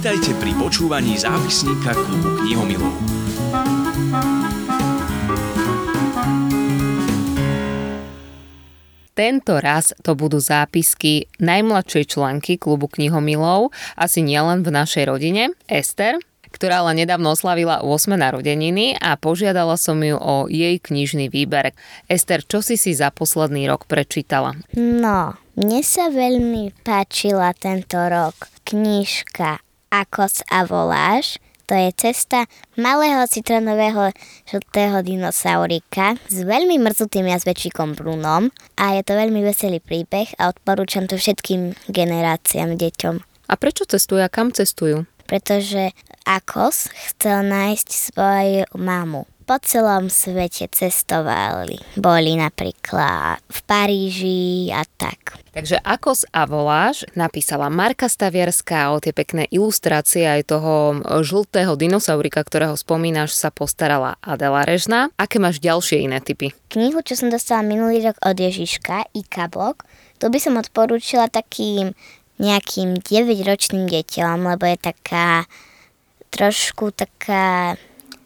Vítajte pri počúvaní zápisníka klubu knihomilov. Tento raz to budú zápisky najmladšej členky klubu knihomilov, asi nielen v našej rodine, Ester, ktorá ale nedávno oslavila 8 narodeniny a požiadala som ju o jej knižný výber. Ester, čo si si za posledný rok prečítala? No, mne sa veľmi páčila tento rok knižka Akos a voláš. To je cesta malého citronového žltého dinosaurika s veľmi mrzutým jazvečíkom Brunom a je to veľmi veselý príbeh a odporúčam to všetkým generáciám deťom. A prečo cestujú a kam cestujú? Pretože Akos chcel nájsť svoju mamu po celom svete cestovali. Boli napríklad v Paríži a tak. Takže Akos a voláš napísala Marka Stavierská o tie pekné ilustrácie aj toho žltého dinosaurika, ktorého spomínaš, sa postarala Adela Režna. Aké máš ďalšie iné typy? Knihu, čo som dostala minulý rok od Ježiška, Ikabok, to by som odporúčila takým nejakým 9-ročným deťom, lebo je taká trošku taká...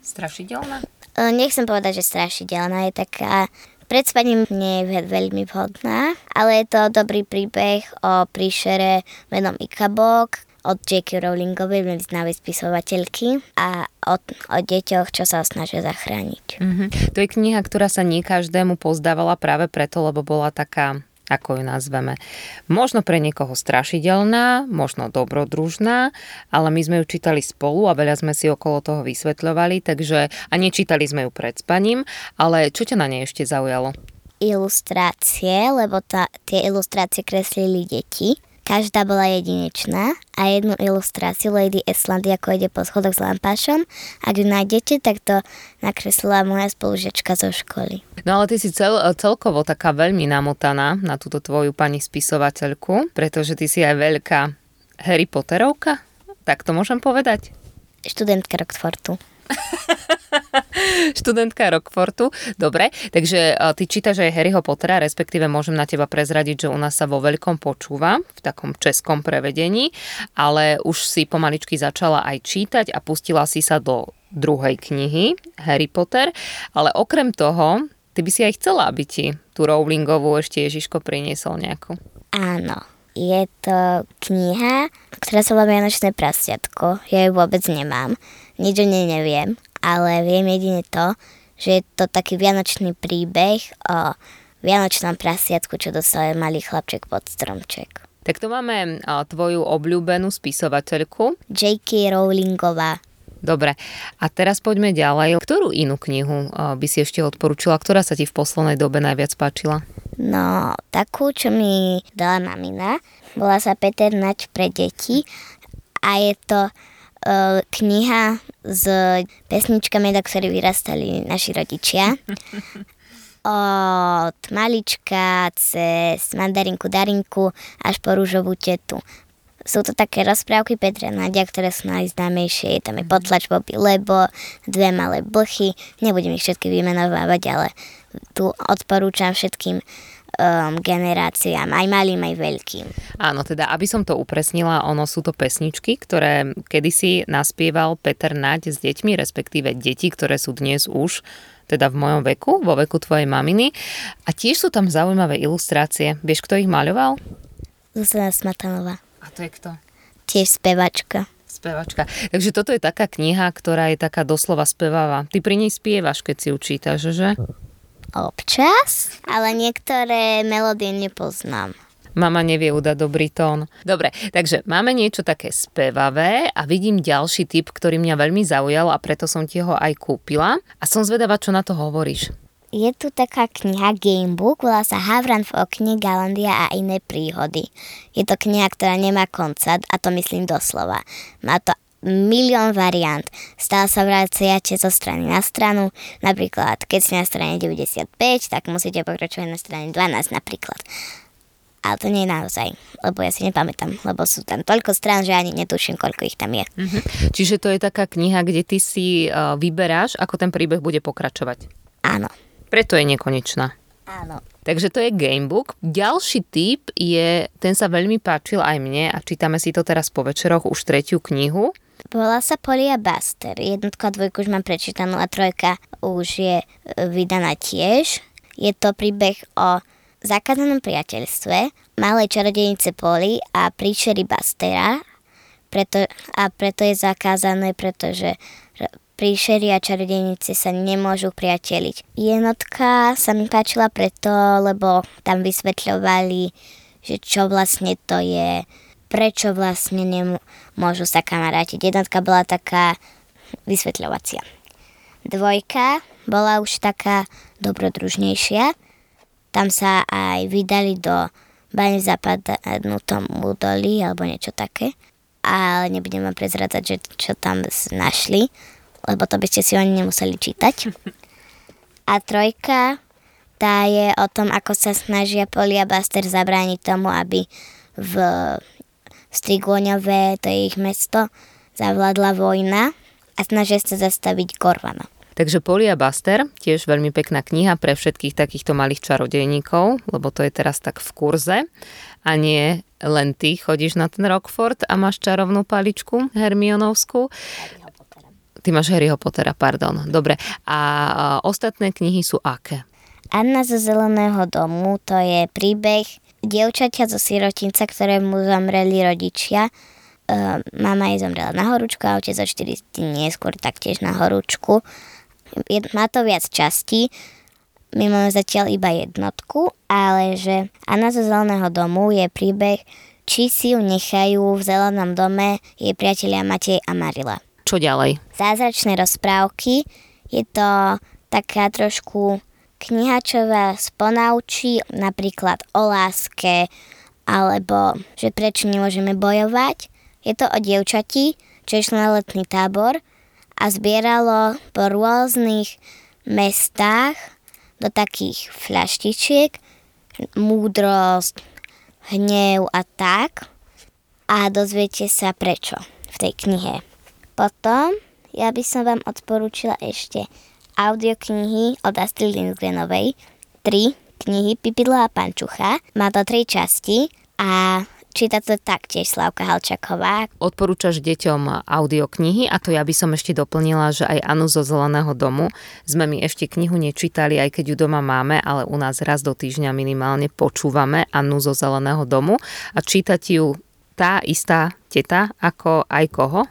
Strašidelná? E, nechcem povedať, že strašidelná, je taká pred spaním nie je veľmi vhodná, ale je to dobrý príbeh o príšere menom Ikabok, od J.K. Rowlingovej, známej spisovateľky a o, o deťoch, čo sa snažia zachrániť. Mm-hmm. To je kniha, ktorá sa nie každému pozdávala práve preto, lebo bola taká ako ju nazveme. Možno pre niekoho strašidelná, možno dobrodružná, ale my sme ju čítali spolu a veľa sme si okolo toho vysvetľovali, takže a nečítali sme ju pred spaním, ale čo ťa na nej ešte zaujalo? Ilustrácie, lebo tá, tie ilustrácie kreslili deti Každá bola jedinečná a jednu ilustráciu Lady Eslandy, ako ide po schodoch s lampášom. Ak ju nájdete, tak to nakreslila moja spolužiačka zo školy. No ale ty si cel, celkovo taká veľmi namotaná na túto tvoju pani spisovateľku, pretože ty si aj veľká Harry Potterovka, tak to môžem povedať? Študentka Rockfortu. študentka Rockfortu. Dobre, takže ty čítaš aj Harryho Pottera, respektíve môžem na teba prezradiť, že u nás sa vo veľkom počúva, v takom českom prevedení, ale už si pomaličky začala aj čítať a pustila si sa do druhej knihy Harry Potter, ale okrem toho, ty by si aj chcela, aby ti tú Rowlingovú ešte Ježiško priniesol nejakú. Áno, je to kniha, ktorá sa volá Vianočné prasiatko. Ja ju vôbec nemám. Nič o nej neviem ale viem jedine to, že je to taký vianočný príbeh o vianočnom prasiatku, čo dostal malý chlapček pod stromček. Tak to máme tvoju obľúbenú spisovateľku. J.K. Rowlingová. Dobre, a teraz poďme ďalej. Ktorú inú knihu by si ešte odporúčila, ktorá sa ti v poslednej dobe najviac páčila? No, takú, čo mi dala mamina. Bola sa Peter Nač pre deti a je to uh, kniha s pesničkami, do ktorých vyrastali naši rodičia. Od malička cez mandarinku Darinku až po rúžovú tetu. Sú to také rozprávky Petra Nadia, ktoré sú najznámejšie. Je tam je potlač Bobby Lebo, dve malé blchy. Nebudem ich všetky vymenovávať, ale tu odporúčam všetkým um, generáciám, aj malým, aj veľkým. Áno, teda aby som to upresnila, ono sú to pesničky, ktoré kedysi naspieval Peter Naď s deťmi, respektíve deti, ktoré sú dnes už teda v mojom veku, vo veku tvojej maminy. A tiež sú tam zaujímavé ilustrácie. Vieš, kto ich maľoval? Zuzana Smatanová. A to je kto? Tiež spevačka. Spevačka. Takže toto je taká kniha, ktorá je taká doslova spevavá. Ty pri nej spievaš, keď si ju čítaš, že? Občas, ale niektoré melódie nepoznám. Mama nevie udať dobrý tón. Dobre, takže máme niečo také spevavé a vidím ďalší typ, ktorý mňa veľmi zaujal a preto som ti ho aj kúpila. A som zvedavá, čo na to hovoríš. Je tu taká kniha Gamebook, volá sa Havran v okne, Galandia a iné príhody. Je to kniha, ktorá nemá konca a to myslím doslova. Má to milión variant. Stále sa vraciate zo strany na stranu. Napríklad, keď ste na strane 95, tak musíte pokračovať na strane 12 napríklad. Ale to nie je naozaj, lebo ja si nepamätám, lebo sú tam toľko strán, že ani netuším, koľko ich tam je. Mm-hmm. Čiže to je taká kniha, kde ty si uh, vyberáš, ako ten príbeh bude pokračovať. Áno. Preto je nekonečná. Áno. Takže to je gamebook. Ďalší typ je, ten sa veľmi páčil aj mne a čítame si to teraz po večeroch už tretiu knihu. Volá sa Polia Buster. Jednotka a dvojku už mám prečítanú a trojka už je e, vydaná tiež. Je to príbeh o zakázanom priateľstve malej čarodejnice Poli a príšery Bastera. Preto, a preto je zakázané, pretože príšery a čarodejnice sa nemôžu priateliť. Jednotka sa mi páčila preto, lebo tam vysvetľovali, že čo vlastne to je, prečo vlastne nemôžu sa kamarátiť. Jednotka bola taká vysvetľovacia. Dvojka bola už taká dobrodružnejšia. Tam sa aj vydali do bane zapadnutom údolí alebo niečo také. Ale nebudem vám prezradzať, že čo tam našli, lebo to by ste si oni nemuseli čítať. A trojka, tá je o tom, ako sa snažia Polia Buster zabrániť tomu, aby v Strigóňové, to je ich mesto, zavládla vojna a snažia sa zastaviť Gorvana. Takže Polia Buster, tiež veľmi pekná kniha pre všetkých takýchto malých čarodejníkov, lebo to je teraz tak v kurze a nie len ty chodíš na ten Rockford a máš čarovnú paličku Hermionovskú. Ty máš Harryho Pottera, pardon. Dobre. A ostatné knihy sú aké? Anna zo Zeleného domu, to je príbeh dievčaťa zo sirotinca, ktorému zomreli rodičia. Uh, mama jej zomrela na horúčku a otec za 4 dní neskôr taktiež na horúčku je, má to viac častí, my máme zatiaľ iba jednotku, ale že Anna zo zeleného domu je príbeh, či si ju nechajú v zelenom dome jej priatelia Matej a Marila. Čo ďalej? Zázračné rozprávky. Je to taká trošku kniha, čo vás ponaučí napríklad o láske, alebo že prečo nemôžeme bojovať. Je to o dievčati, čo išlo na letný tábor a zbieralo po rôznych mestách do takých fľaštičiek múdrosť, hnev a tak a dozviete sa prečo v tej knihe. Potom ja by som vám odporúčila ešte audioknihy od Astrid Lindgrenovej. Tri knihy Pipidlo a Pančucha. Má to tri časti a Číta to taktiež Slavka Halčaková. Odporúčaš deťom audioknihy a to ja by som ešte doplnila, že aj Anu zo Zeleného domu sme mi ešte knihu nečítali, aj keď ju doma máme, ale u nás raz do týždňa minimálne počúvame Anu zo Zeleného domu a čítať ju tá istá teta ako aj koho?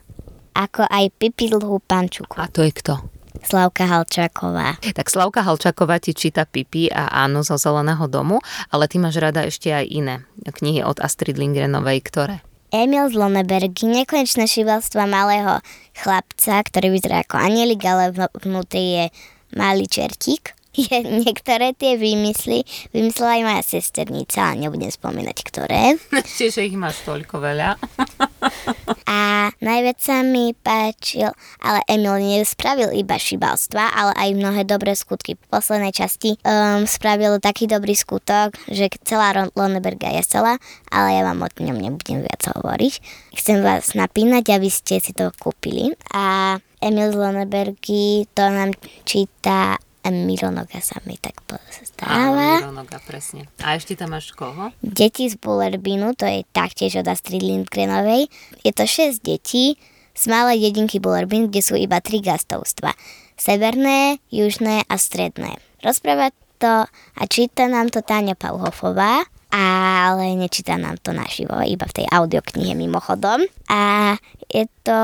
Ako aj Pipidlhu Pančuku. A to je kto? Slavka Halčáková. Tak Slavka Halčáková ti číta Pipi a Áno zo Zeleného domu, ale ty máš rada ešte aj iné knihy od Astrid Lindgrenovej, ktoré? Emil z Loneberg, nekonečné šibalstva malého chlapca, ktorý vyzerá ako anielik, ale vnútri je malý čertík. Je, niektoré tie vymysly vymyslela aj moja sesternica, ale nebudem spomínať ktoré. Čiže ich máš toľko veľa. Najviac sa mi páčil, ale Emil nespravil iba šibalstva, ale aj mnohé dobré skutky. V poslednej časti um, spravil taký dobrý skutok, že celá Loneberga je celá, ale ja vám o ňom nebudem viac hovoriť. Chcem vás napínať, aby ste si to kúpili. A Emil z Lonebergy to nám číta Mironoga sa mi tak stáva. Áno, Mironoga, presne. A ešte tam máš koho? Deti z Bullerbinu, to je taktiež od Astrid Lindgrenovej. Je to 6 detí z malej dedinky Bullerbin, kde sú iba tri gastovstva. Severné, južné a stredné. Rozpráva to a číta nám to Táňa Pauhofová ale nečíta nám to naživo, iba v tej audioknihe mimochodom. A je to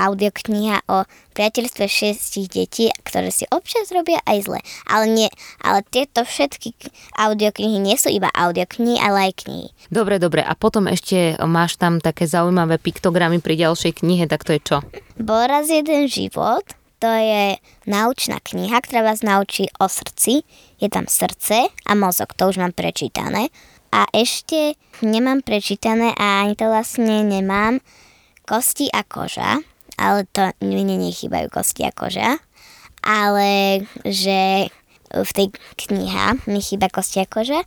audiokniha o priateľstve šestich detí, ktoré si občas robia aj zle. Ale, nie, ale tieto všetky audioknihy nie sú iba audioknihy, ale aj knihy. Dobre, dobre. A potom ešte máš tam také zaujímavé piktogramy pri ďalšej knihe, tak to je čo? Bol raz jeden život, to je naučná kniha, ktorá vás naučí o srdci. Je tam srdce a mozog, to už mám prečítané. A ešte nemám prečítané a ani to vlastne nemám. Kosti a koža, ale to mne nechýbajú kosti a koža, ale že v tej kniha mi chýba kosti a koža.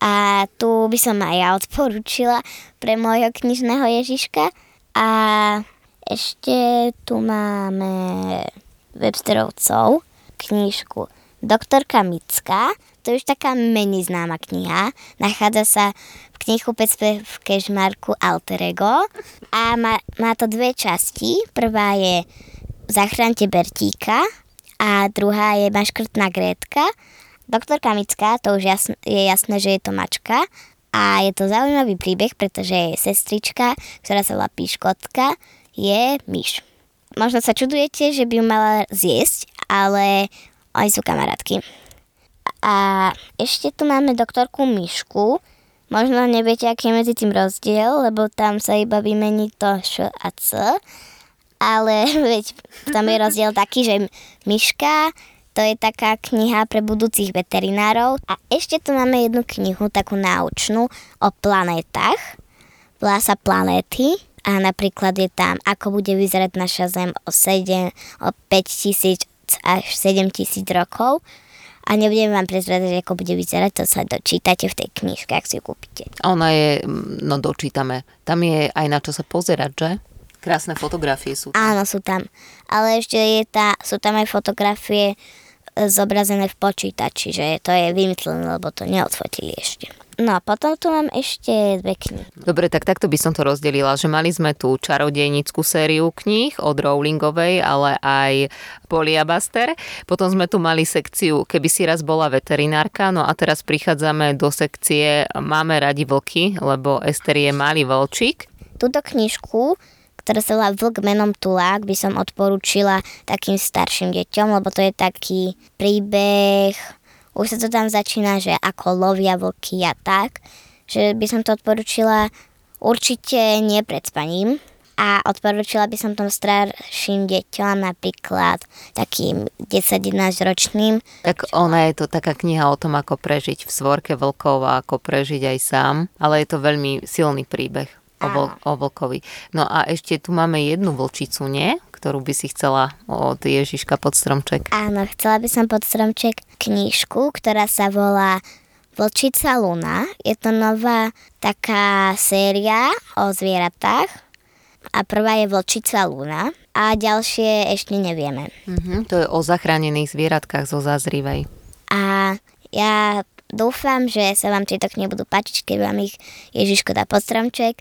A tu by som aj ja odporúčila pre môjho knižného Ježiška. A ešte tu máme Websterovcov knižku Doktorka Mická, to je už taká menej známa kniha. Nachádza sa v knihkupectve v Kežmarku Alterego a má, má to dve časti. Prvá je Zachránte Bertíka a druhá je Maškrtná Grétka. Doktorka Mická, to už jasn, je jasné, že je to mačka a je to zaujímavý príbeh, pretože je sestrička, ktorá sa volá Píškotka, je myš. Možno sa čudujete, že by ju mala zjesť, ale oni sú kamarátky. A ešte tu máme doktorku Myšku. Možno neviete, aký je medzi tým rozdiel, lebo tam sa iba vymení to š a c. Ale veď tam je rozdiel taký, že Myška to je taká kniha pre budúcich veterinárov. A ešte tu máme jednu knihu, takú náučnú, o planétach. Volá sa Planéty a napríklad je tam, ako bude vyzerať naša Zem o 7, o 5000 až 7000 rokov. A nebudem vám prezradať, ako bude vyzerať, to sa dočítate v tej knižke, ak si ju kúpite. Ona je, no dočítame, tam je aj na čo sa pozerať, že? Krásne fotografie sú tam. Áno, sú tam. Ale ešte je tá, sú tam aj fotografie e, zobrazené v počítači, že to je vymyslené, lebo to neodfotili ešte. No a potom tu mám ešte dve knihy. Dobre, tak takto by som to rozdelila, že mali sme tu čarodejnickú sériu kníh od Rowlingovej, ale aj Polia Buster. Potom sme tu mali sekciu Keby si raz bola veterinárka, no a teraz prichádzame do sekcie Máme radi vlky, lebo Ester je malý vlčík. Túto knižku ktorá sa volá Vlk menom Tulák, by som odporúčila takým starším deťom, lebo to je taký príbeh už sa to tam začína, že ako lovia vlky a tak, že by som to odporúčila určite nie pred spaním a odporúčila by som tom starším deťom napríklad takým 10-11 ročným. Tak ona je to taká kniha o tom, ako prežiť v svorke vlkov a ako prežiť aj sám, ale je to veľmi silný príbeh o, vl- o vlkovi. No a ešte tu máme jednu vlčicu, nie? Ktorú by si chcela od Ježiška pod stromček? Áno, chcela by som pod stromček knižku, ktorá sa volá Vlčica Luna. Je to nová taká séria o zvieratách a prvá je Vlčica Luna a ďalšie ešte nevieme. Uh-huh, to je o zachránených zvieratkách zo Zázrivej. A ja dúfam, že sa vám tieto knihy budú páčiť, keď vám ich Ježiško dá pod stromček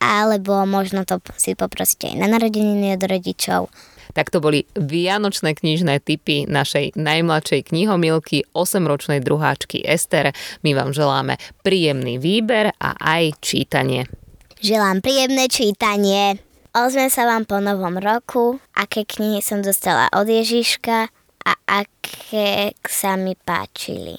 alebo možno to si poprosiť aj na narodeniny od rodičov. Tak to boli vianočné knižné typy našej najmladšej knihomilky, 8-ročnej druháčky Ester. My vám želáme príjemný výber a aj čítanie. Želám príjemné čítanie. Ozvem sa vám po novom roku, aké knihy som dostala od Ježiška a aké sa mi páčili.